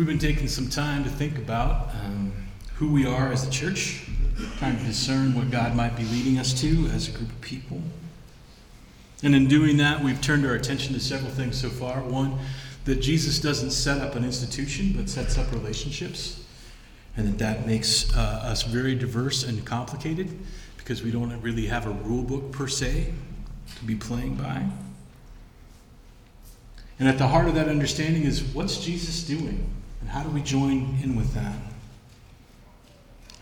We've been taking some time to think about um, who we are as a church, trying to discern what God might be leading us to as a group of people. And in doing that, we've turned our attention to several things so far. One, that Jesus doesn't set up an institution, but sets up relationships. And that that makes uh, us very diverse and complicated because we don't really have a rule book per se to be playing by. And at the heart of that understanding is what's Jesus doing? And how do we join in with that?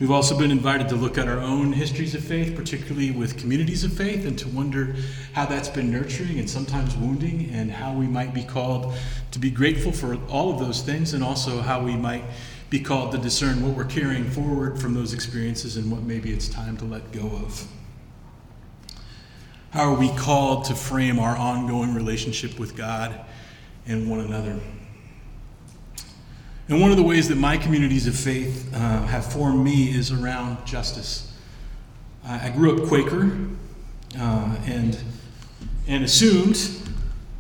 We've also been invited to look at our own histories of faith, particularly with communities of faith, and to wonder how that's been nurturing and sometimes wounding, and how we might be called to be grateful for all of those things, and also how we might be called to discern what we're carrying forward from those experiences and what maybe it's time to let go of. How are we called to frame our ongoing relationship with God and one another? And one of the ways that my communities of faith uh, have formed me is around justice. I, I grew up Quaker uh, and, and assumed,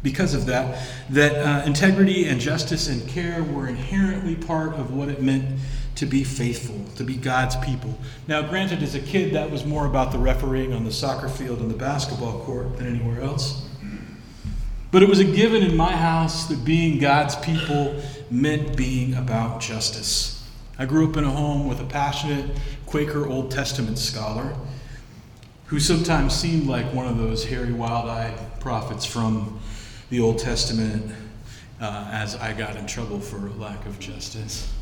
because of that, that uh, integrity and justice and care were inherently part of what it meant to be faithful, to be God's people. Now, granted, as a kid, that was more about the refereeing on the soccer field and the basketball court than anywhere else. But it was a given in my house that being God's people meant being about justice. I grew up in a home with a passionate Quaker Old Testament scholar who sometimes seemed like one of those hairy, wild eyed prophets from the Old Testament uh, as I got in trouble for lack of justice.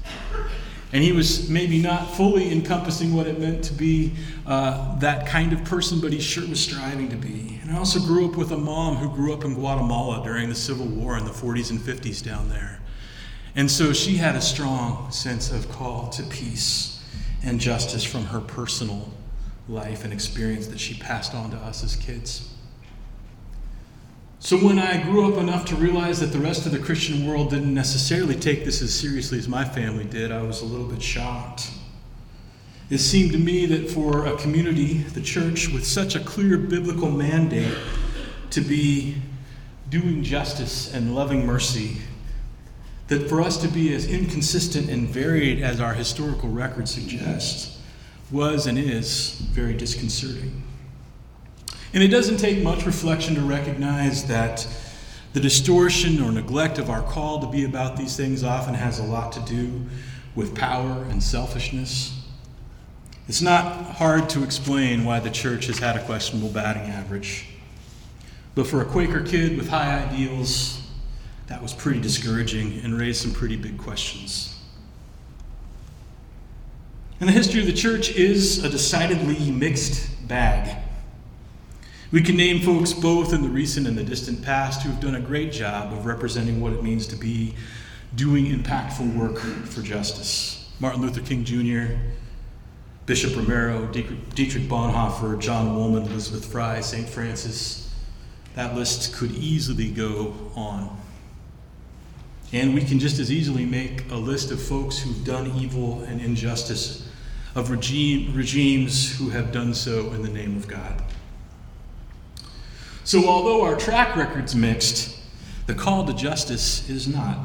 And he was maybe not fully encompassing what it meant to be uh, that kind of person, but he sure was striving to be. And I also grew up with a mom who grew up in Guatemala during the Civil War in the 40s and 50s down there. And so she had a strong sense of call to peace and justice from her personal life and experience that she passed on to us as kids. So when I grew up enough to realize that the rest of the Christian world didn't necessarily take this as seriously as my family did, I was a little bit shocked. It seemed to me that for a community, the church, with such a clear biblical mandate to be doing justice and loving mercy, that for us to be as inconsistent and varied as our historical record suggests was and is very disconcerting. And it doesn't take much reflection to recognize that the distortion or neglect of our call to be about these things often has a lot to do with power and selfishness. It's not hard to explain why the church has had a questionable batting average. But for a Quaker kid with high ideals, that was pretty discouraging and raised some pretty big questions. And the history of the church is a decidedly mixed bag. We can name folks both in the recent and the distant past who have done a great job of representing what it means to be doing impactful work for justice. Martin Luther King Jr., Bishop Romero, Dietrich Bonhoeffer, John Woolman, Elizabeth Fry, St. Francis. That list could easily go on. And we can just as easily make a list of folks who've done evil and injustice, of regime, regimes who have done so in the name of God. So, although our track record's mixed, the call to justice is not.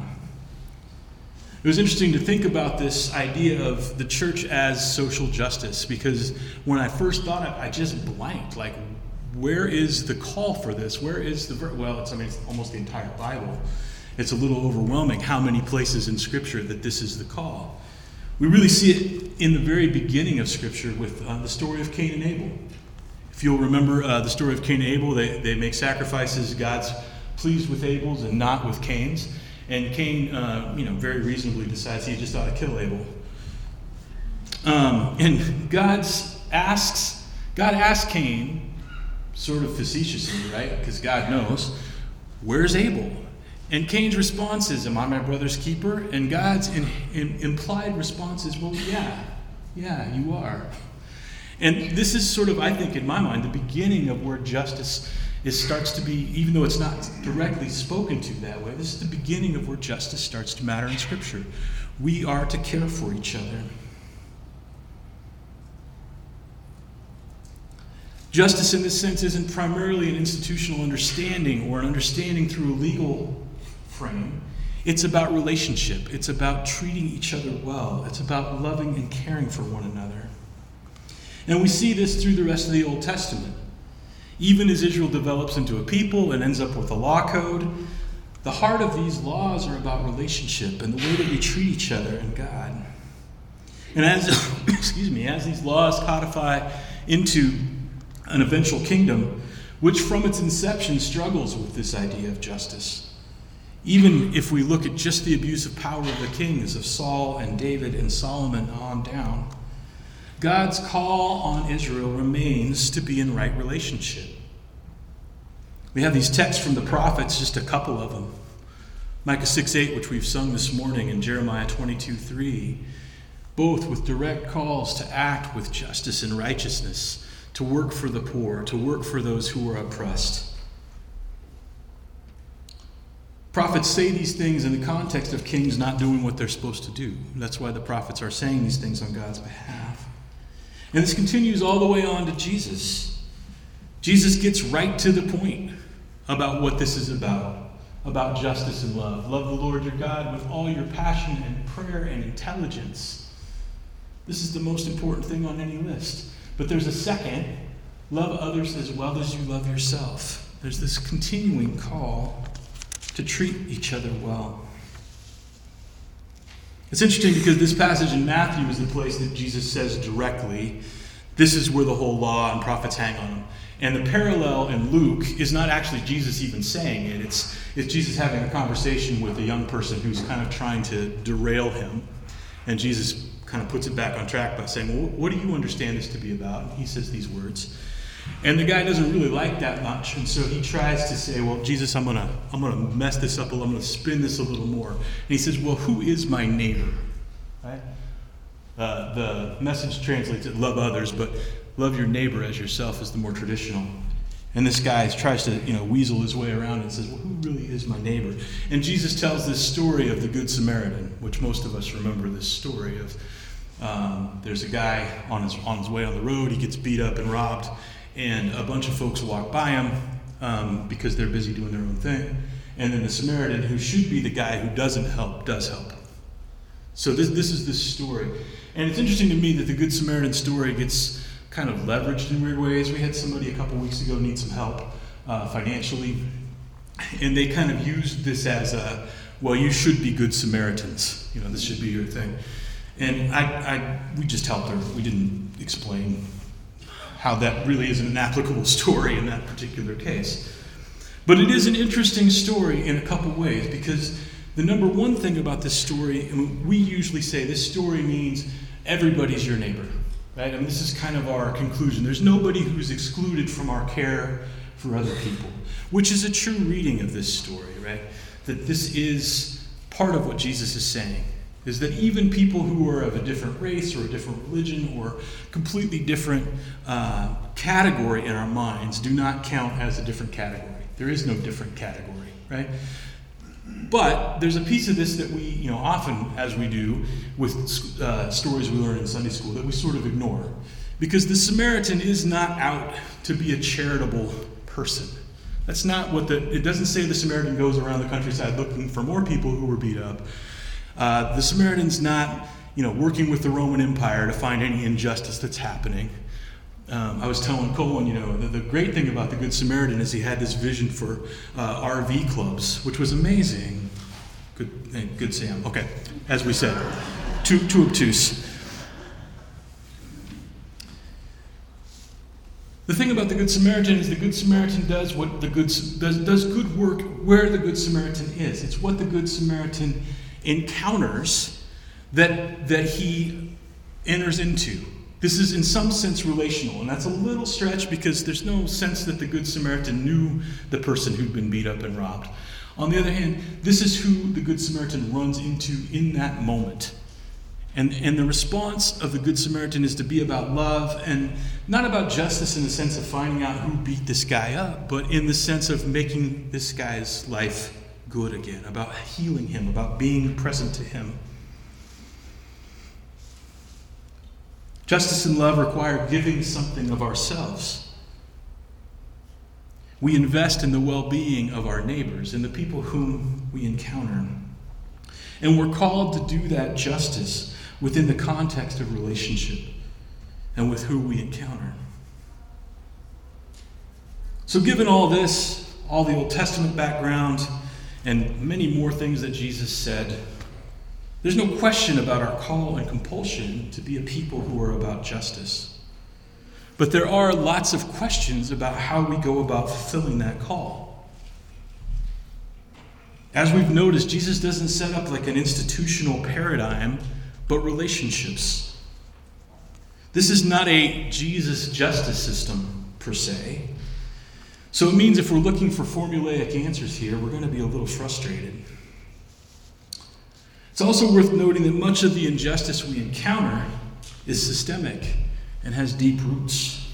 It was interesting to think about this idea of the church as social justice because when I first thought it, I just blanked. Like, where is the call for this? Where is the well? It's I mean, it's almost the entire Bible it's a little overwhelming how many places in Scripture that this is the call. We really see it in the very beginning of Scripture with uh, the story of Cain and Abel. If you'll remember uh, the story of Cain and Abel, they, they make sacrifices. God's pleased with Abel's and not with Cain's. And Cain, uh, you know, very reasonably decides he just ought to kill Abel. Um, and God asks, God asks Cain, sort of facetiously, right? Because God knows, where's Abel? And Cain's response is, Am I my brother's keeper? And God's in, in, implied response is, Well, yeah, yeah, you are. And this is sort of, I think, in my mind, the beginning of where justice is, starts to be, even though it's not directly spoken to that way, this is the beginning of where justice starts to matter in Scripture. We are to care for each other. Justice, in this sense, isn't primarily an institutional understanding or an understanding through a legal frame. It's about relationship. It's about treating each other well. It's about loving and caring for one another. And we see this through the rest of the Old Testament. Even as Israel develops into a people and ends up with a law code, the heart of these laws are about relationship and the way that we treat each other and God. And as excuse me, as these laws codify into an eventual kingdom, which from its inception struggles with this idea of justice. Even if we look at just the abuse of power of the kings of Saul and David and Solomon on down, God's call on Israel remains to be in right relationship. We have these texts from the prophets, just a couple of them. Micah 6 8, which we've sung this morning, and Jeremiah 22 3, both with direct calls to act with justice and righteousness, to work for the poor, to work for those who are oppressed. Prophets say these things in the context of kings not doing what they're supposed to do. That's why the prophets are saying these things on God's behalf. And this continues all the way on to Jesus. Jesus gets right to the point about what this is about about justice and love. Love the Lord your God with all your passion and prayer and intelligence. This is the most important thing on any list. But there's a second love others as well as you love yourself. There's this continuing call to treat each other well. It's interesting because this passage in Matthew is the place that Jesus says directly, this is where the whole law and prophets hang on. And the parallel in Luke is not actually Jesus even saying it, it's, it's Jesus having a conversation with a young person who's kind of trying to derail him. And Jesus kind of puts it back on track by saying, Well, what do you understand this to be about? And he says these words. And the guy doesn't really like that much, and so he tries to say, "Well, Jesus, I'm gonna, I'm gonna mess this up a little. I'm gonna spin this a little more." And he says, "Well, who is my neighbor?" Right? Uh, the message translates it, "Love others," but "Love your neighbor as yourself" is the more traditional. And this guy tries to, you know, weasel his way around and says, "Well, who really is my neighbor?" And Jesus tells this story of the Good Samaritan, which most of us remember. This story of um, there's a guy on his on his way on the road. He gets beat up and robbed and a bunch of folks walk by him um, because they're busy doing their own thing. And then the Samaritan, who should be the guy who doesn't help, does help. So this, this is this story. And it's interesting to me that the Good Samaritan story gets kind of leveraged in weird ways. We had somebody a couple weeks ago need some help uh, financially, and they kind of used this as a, well, you should be good Samaritans. You know, this should be your thing. And I, I we just helped her. We didn't explain how that really isn't an applicable story in that particular case. But it is an interesting story in a couple ways because the number one thing about this story, and we usually say this story means everybody's your neighbor, right? I mean, this is kind of our conclusion. There's nobody who's excluded from our care for other people, which is a true reading of this story, right? That this is part of what Jesus is saying is that even people who are of a different race or a different religion or completely different uh, category in our minds do not count as a different category. There is no different category, right? But there's a piece of this that we, you know, often, as we do with uh, stories we learn in Sunday school, that we sort of ignore. Because the Samaritan is not out to be a charitable person. That's not what the, it doesn't say the Samaritan goes around the countryside looking for more people who were beat up. Uh, the Samaritan's not, you know, working with the Roman Empire to find any injustice that's happening. Um, I was telling Colin, you know, the, the, great thing about the Good Samaritan is he had this vision for uh, RV clubs, which was amazing. Good, eh, good Sam. Okay, as we said, too, too obtuse. The thing about the Good Samaritan is the Good Samaritan does what the good does, does good work where the Good Samaritan is. It's what the Good Samaritan encounters that, that he enters into. This is in some sense relational, and that's a little stretch because there's no sense that the Good Samaritan knew the person who'd been beat up and robbed. On the other hand, this is who the Good Samaritan runs into in that moment. And, and the response of the Good Samaritan is to be about love and not about justice in the sense of finding out who beat this guy up, but in the sense of making this guy's life good again, about healing him, about being present to him. Justice and love require giving something of ourselves. We invest in the well being of our neighbors in the people whom we encounter. And we're called to do that justice within the context of relationship and with who we encounter. So, given all this, all the Old Testament background, and many more things that Jesus said, there's no question about our call and compulsion to be a people who are about justice. But there are lots of questions about how we go about fulfilling that call. As we've noticed, Jesus doesn't set up like an institutional paradigm, but relationships. This is not a Jesus justice system per se. So it means if we're looking for formulaic answers here, we're going to be a little frustrated. It's also worth noting that much of the injustice we encounter is systemic and has deep roots.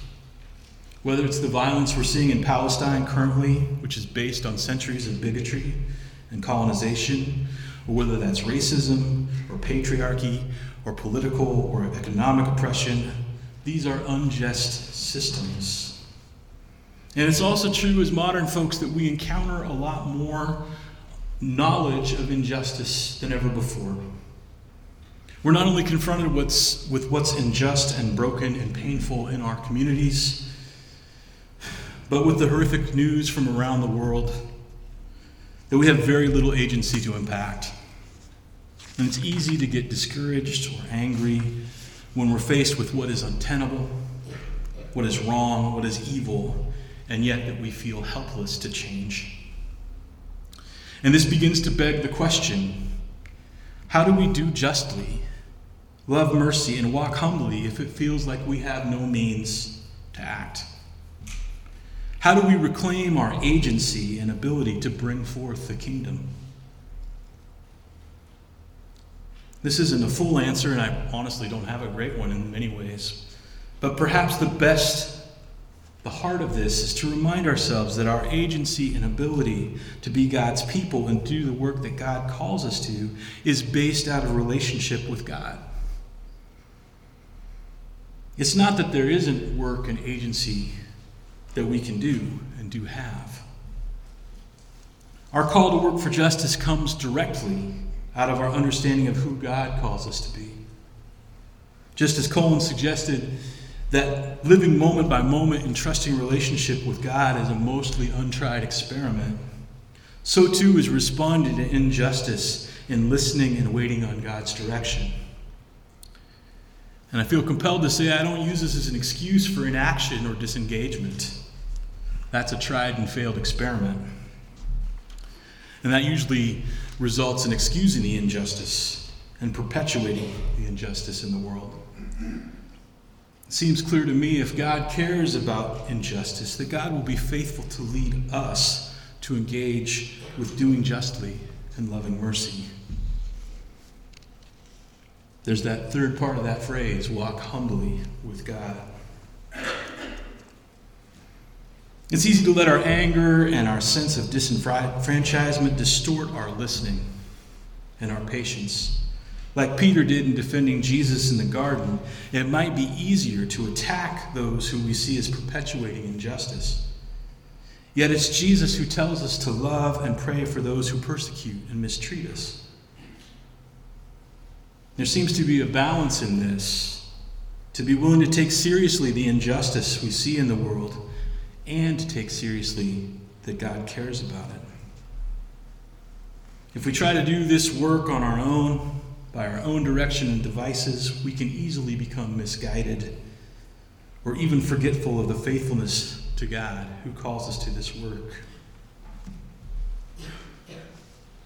Whether it's the violence we're seeing in Palestine currently, which is based on centuries of bigotry and colonization, or whether that's racism or patriarchy or political or economic oppression, these are unjust systems. And it's also true as modern folks that we encounter a lot more knowledge of injustice than ever before. We're not only confronted what's, with what's unjust and broken and painful in our communities, but with the horrific news from around the world that we have very little agency to impact. And it's easy to get discouraged or angry when we're faced with what is untenable, what is wrong, what is evil, and yet that we feel helpless to change. And this begins to beg the question how do we do justly, love mercy, and walk humbly if it feels like we have no means to act? How do we reclaim our agency and ability to bring forth the kingdom? This isn't a full answer, and I honestly don't have a great one in many ways. But perhaps the best the heart of this is to remind ourselves that our agency and ability to be God's people and do the work that God calls us to is based out of relationship with God. It's not that there isn't work and agency that we can do and do have. Our call to work for justice comes directly out of our understanding of who God calls us to be. Just as Colin suggested, that living moment by moment in trusting relationship with God is a mostly untried experiment. So too is responding to injustice in listening and waiting on God's direction. And I feel compelled to say I don't use this as an excuse for inaction or disengagement. That's a tried and failed experiment. And that usually results in excusing the injustice and perpetuating the injustice in the world. It seems clear to me if God cares about injustice, that God will be faithful to lead us to engage with doing justly and loving mercy. There's that third part of that phrase walk humbly with God. It's easy to let our anger and our sense of disenfranchisement distort our listening and our patience. Like Peter did in defending Jesus in the garden, it might be easier to attack those who we see as perpetuating injustice. Yet it's Jesus who tells us to love and pray for those who persecute and mistreat us. There seems to be a balance in this to be willing to take seriously the injustice we see in the world and to take seriously that God cares about it. If we try to do this work on our own, by our own direction and devices, we can easily become misguided or even forgetful of the faithfulness to God who calls us to this work.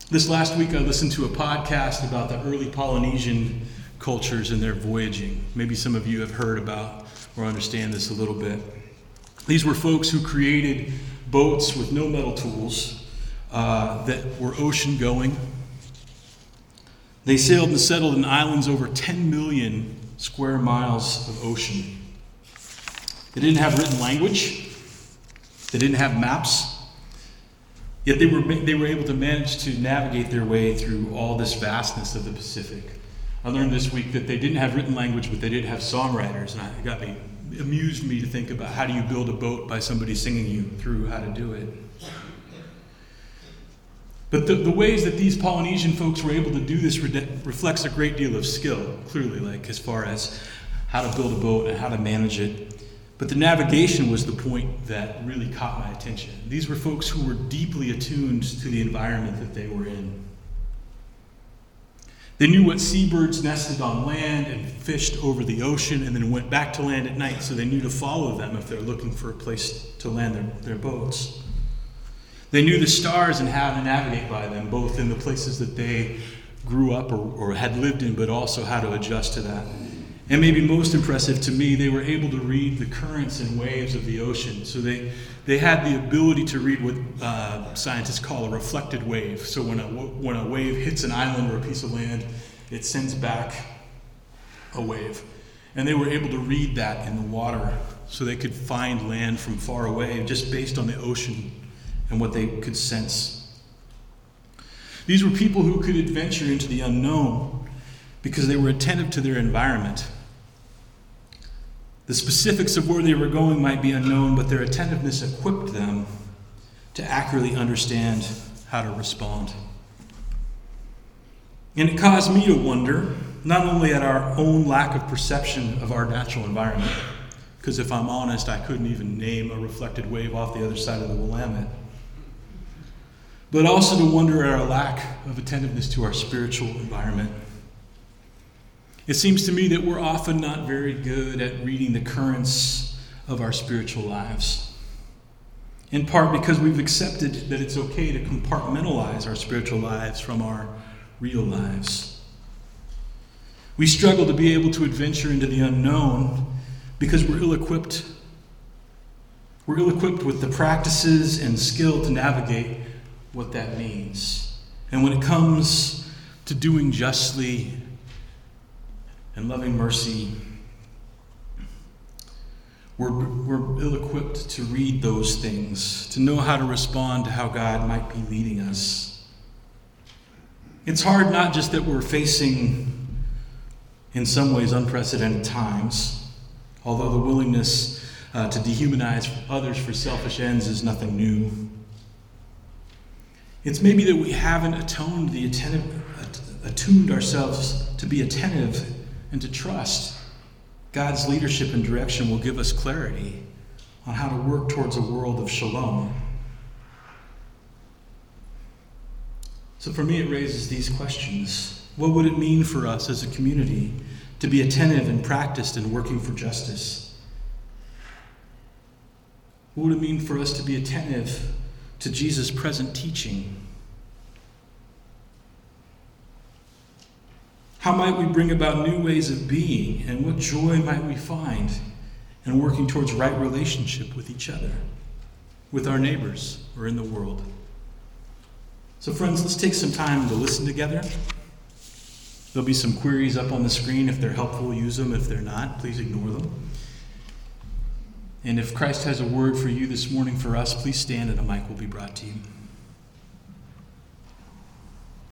This last week, I listened to a podcast about the early Polynesian cultures and their voyaging. Maybe some of you have heard about or understand this a little bit. These were folks who created boats with no metal tools uh, that were ocean going they sailed and settled in islands over 10 million square miles of ocean. They didn't have written language, they didn't have maps, yet they were, they were able to manage to navigate their way through all this vastness of the Pacific. I learned this week that they didn't have written language, but they did have songwriters, and it got me amused me to think about how do you build a boat by somebody singing you through how to do it. But the, the ways that these Polynesian folks were able to do this re- reflects a great deal of skill, clearly, like as far as how to build a boat and how to manage it. But the navigation was the point that really caught my attention. These were folks who were deeply attuned to the environment that they were in. They knew what seabirds nested on land and fished over the ocean and then went back to land at night, so they knew to follow them if they're looking for a place to land their, their boats. They knew the stars and how to navigate by them, both in the places that they grew up or, or had lived in, but also how to adjust to that. And maybe most impressive to me, they were able to read the currents and waves of the ocean. So they, they had the ability to read what uh, scientists call a reflected wave. So when a, when a wave hits an island or a piece of land, it sends back a wave. And they were able to read that in the water so they could find land from far away just based on the ocean and what they could sense. These were people who could adventure into the unknown because they were attentive to their environment. The specifics of where they were going might be unknown, but their attentiveness equipped them to accurately understand how to respond. And it caused me to wonder not only at our own lack of perception of our natural environment, because if I'm honest, I couldn't even name a reflected wave off the other side of the Willamette but also to wonder at our lack of attentiveness to our spiritual environment. It seems to me that we're often not very good at reading the currents of our spiritual lives. In part because we've accepted that it's okay to compartmentalize our spiritual lives from our real lives. We struggle to be able to adventure into the unknown because we're ill equipped. We're ill equipped with the practices and skill to navigate what that means. And when it comes to doing justly and loving mercy, we're, we're ill equipped to read those things, to know how to respond to how God might be leading us. It's hard not just that we're facing, in some ways, unprecedented times, although the willingness uh, to dehumanize others for selfish ends is nothing new. It's maybe that we haven't atoned the attentive, attuned ourselves to be attentive and to trust. God's leadership and direction will give us clarity on how to work towards a world of shalom. So for me, it raises these questions. What would it mean for us as a community to be attentive and practiced in working for justice? What would it mean for us to be attentive to Jesus' present teaching? How might we bring about new ways of being, and what joy might we find in working towards right relationship with each other, with our neighbors, or in the world? So, friends, let's take some time to listen together. There'll be some queries up on the screen. If they're helpful, use them. If they're not, please ignore them. And if Christ has a word for you this morning for us, please stand and a mic will be brought to you.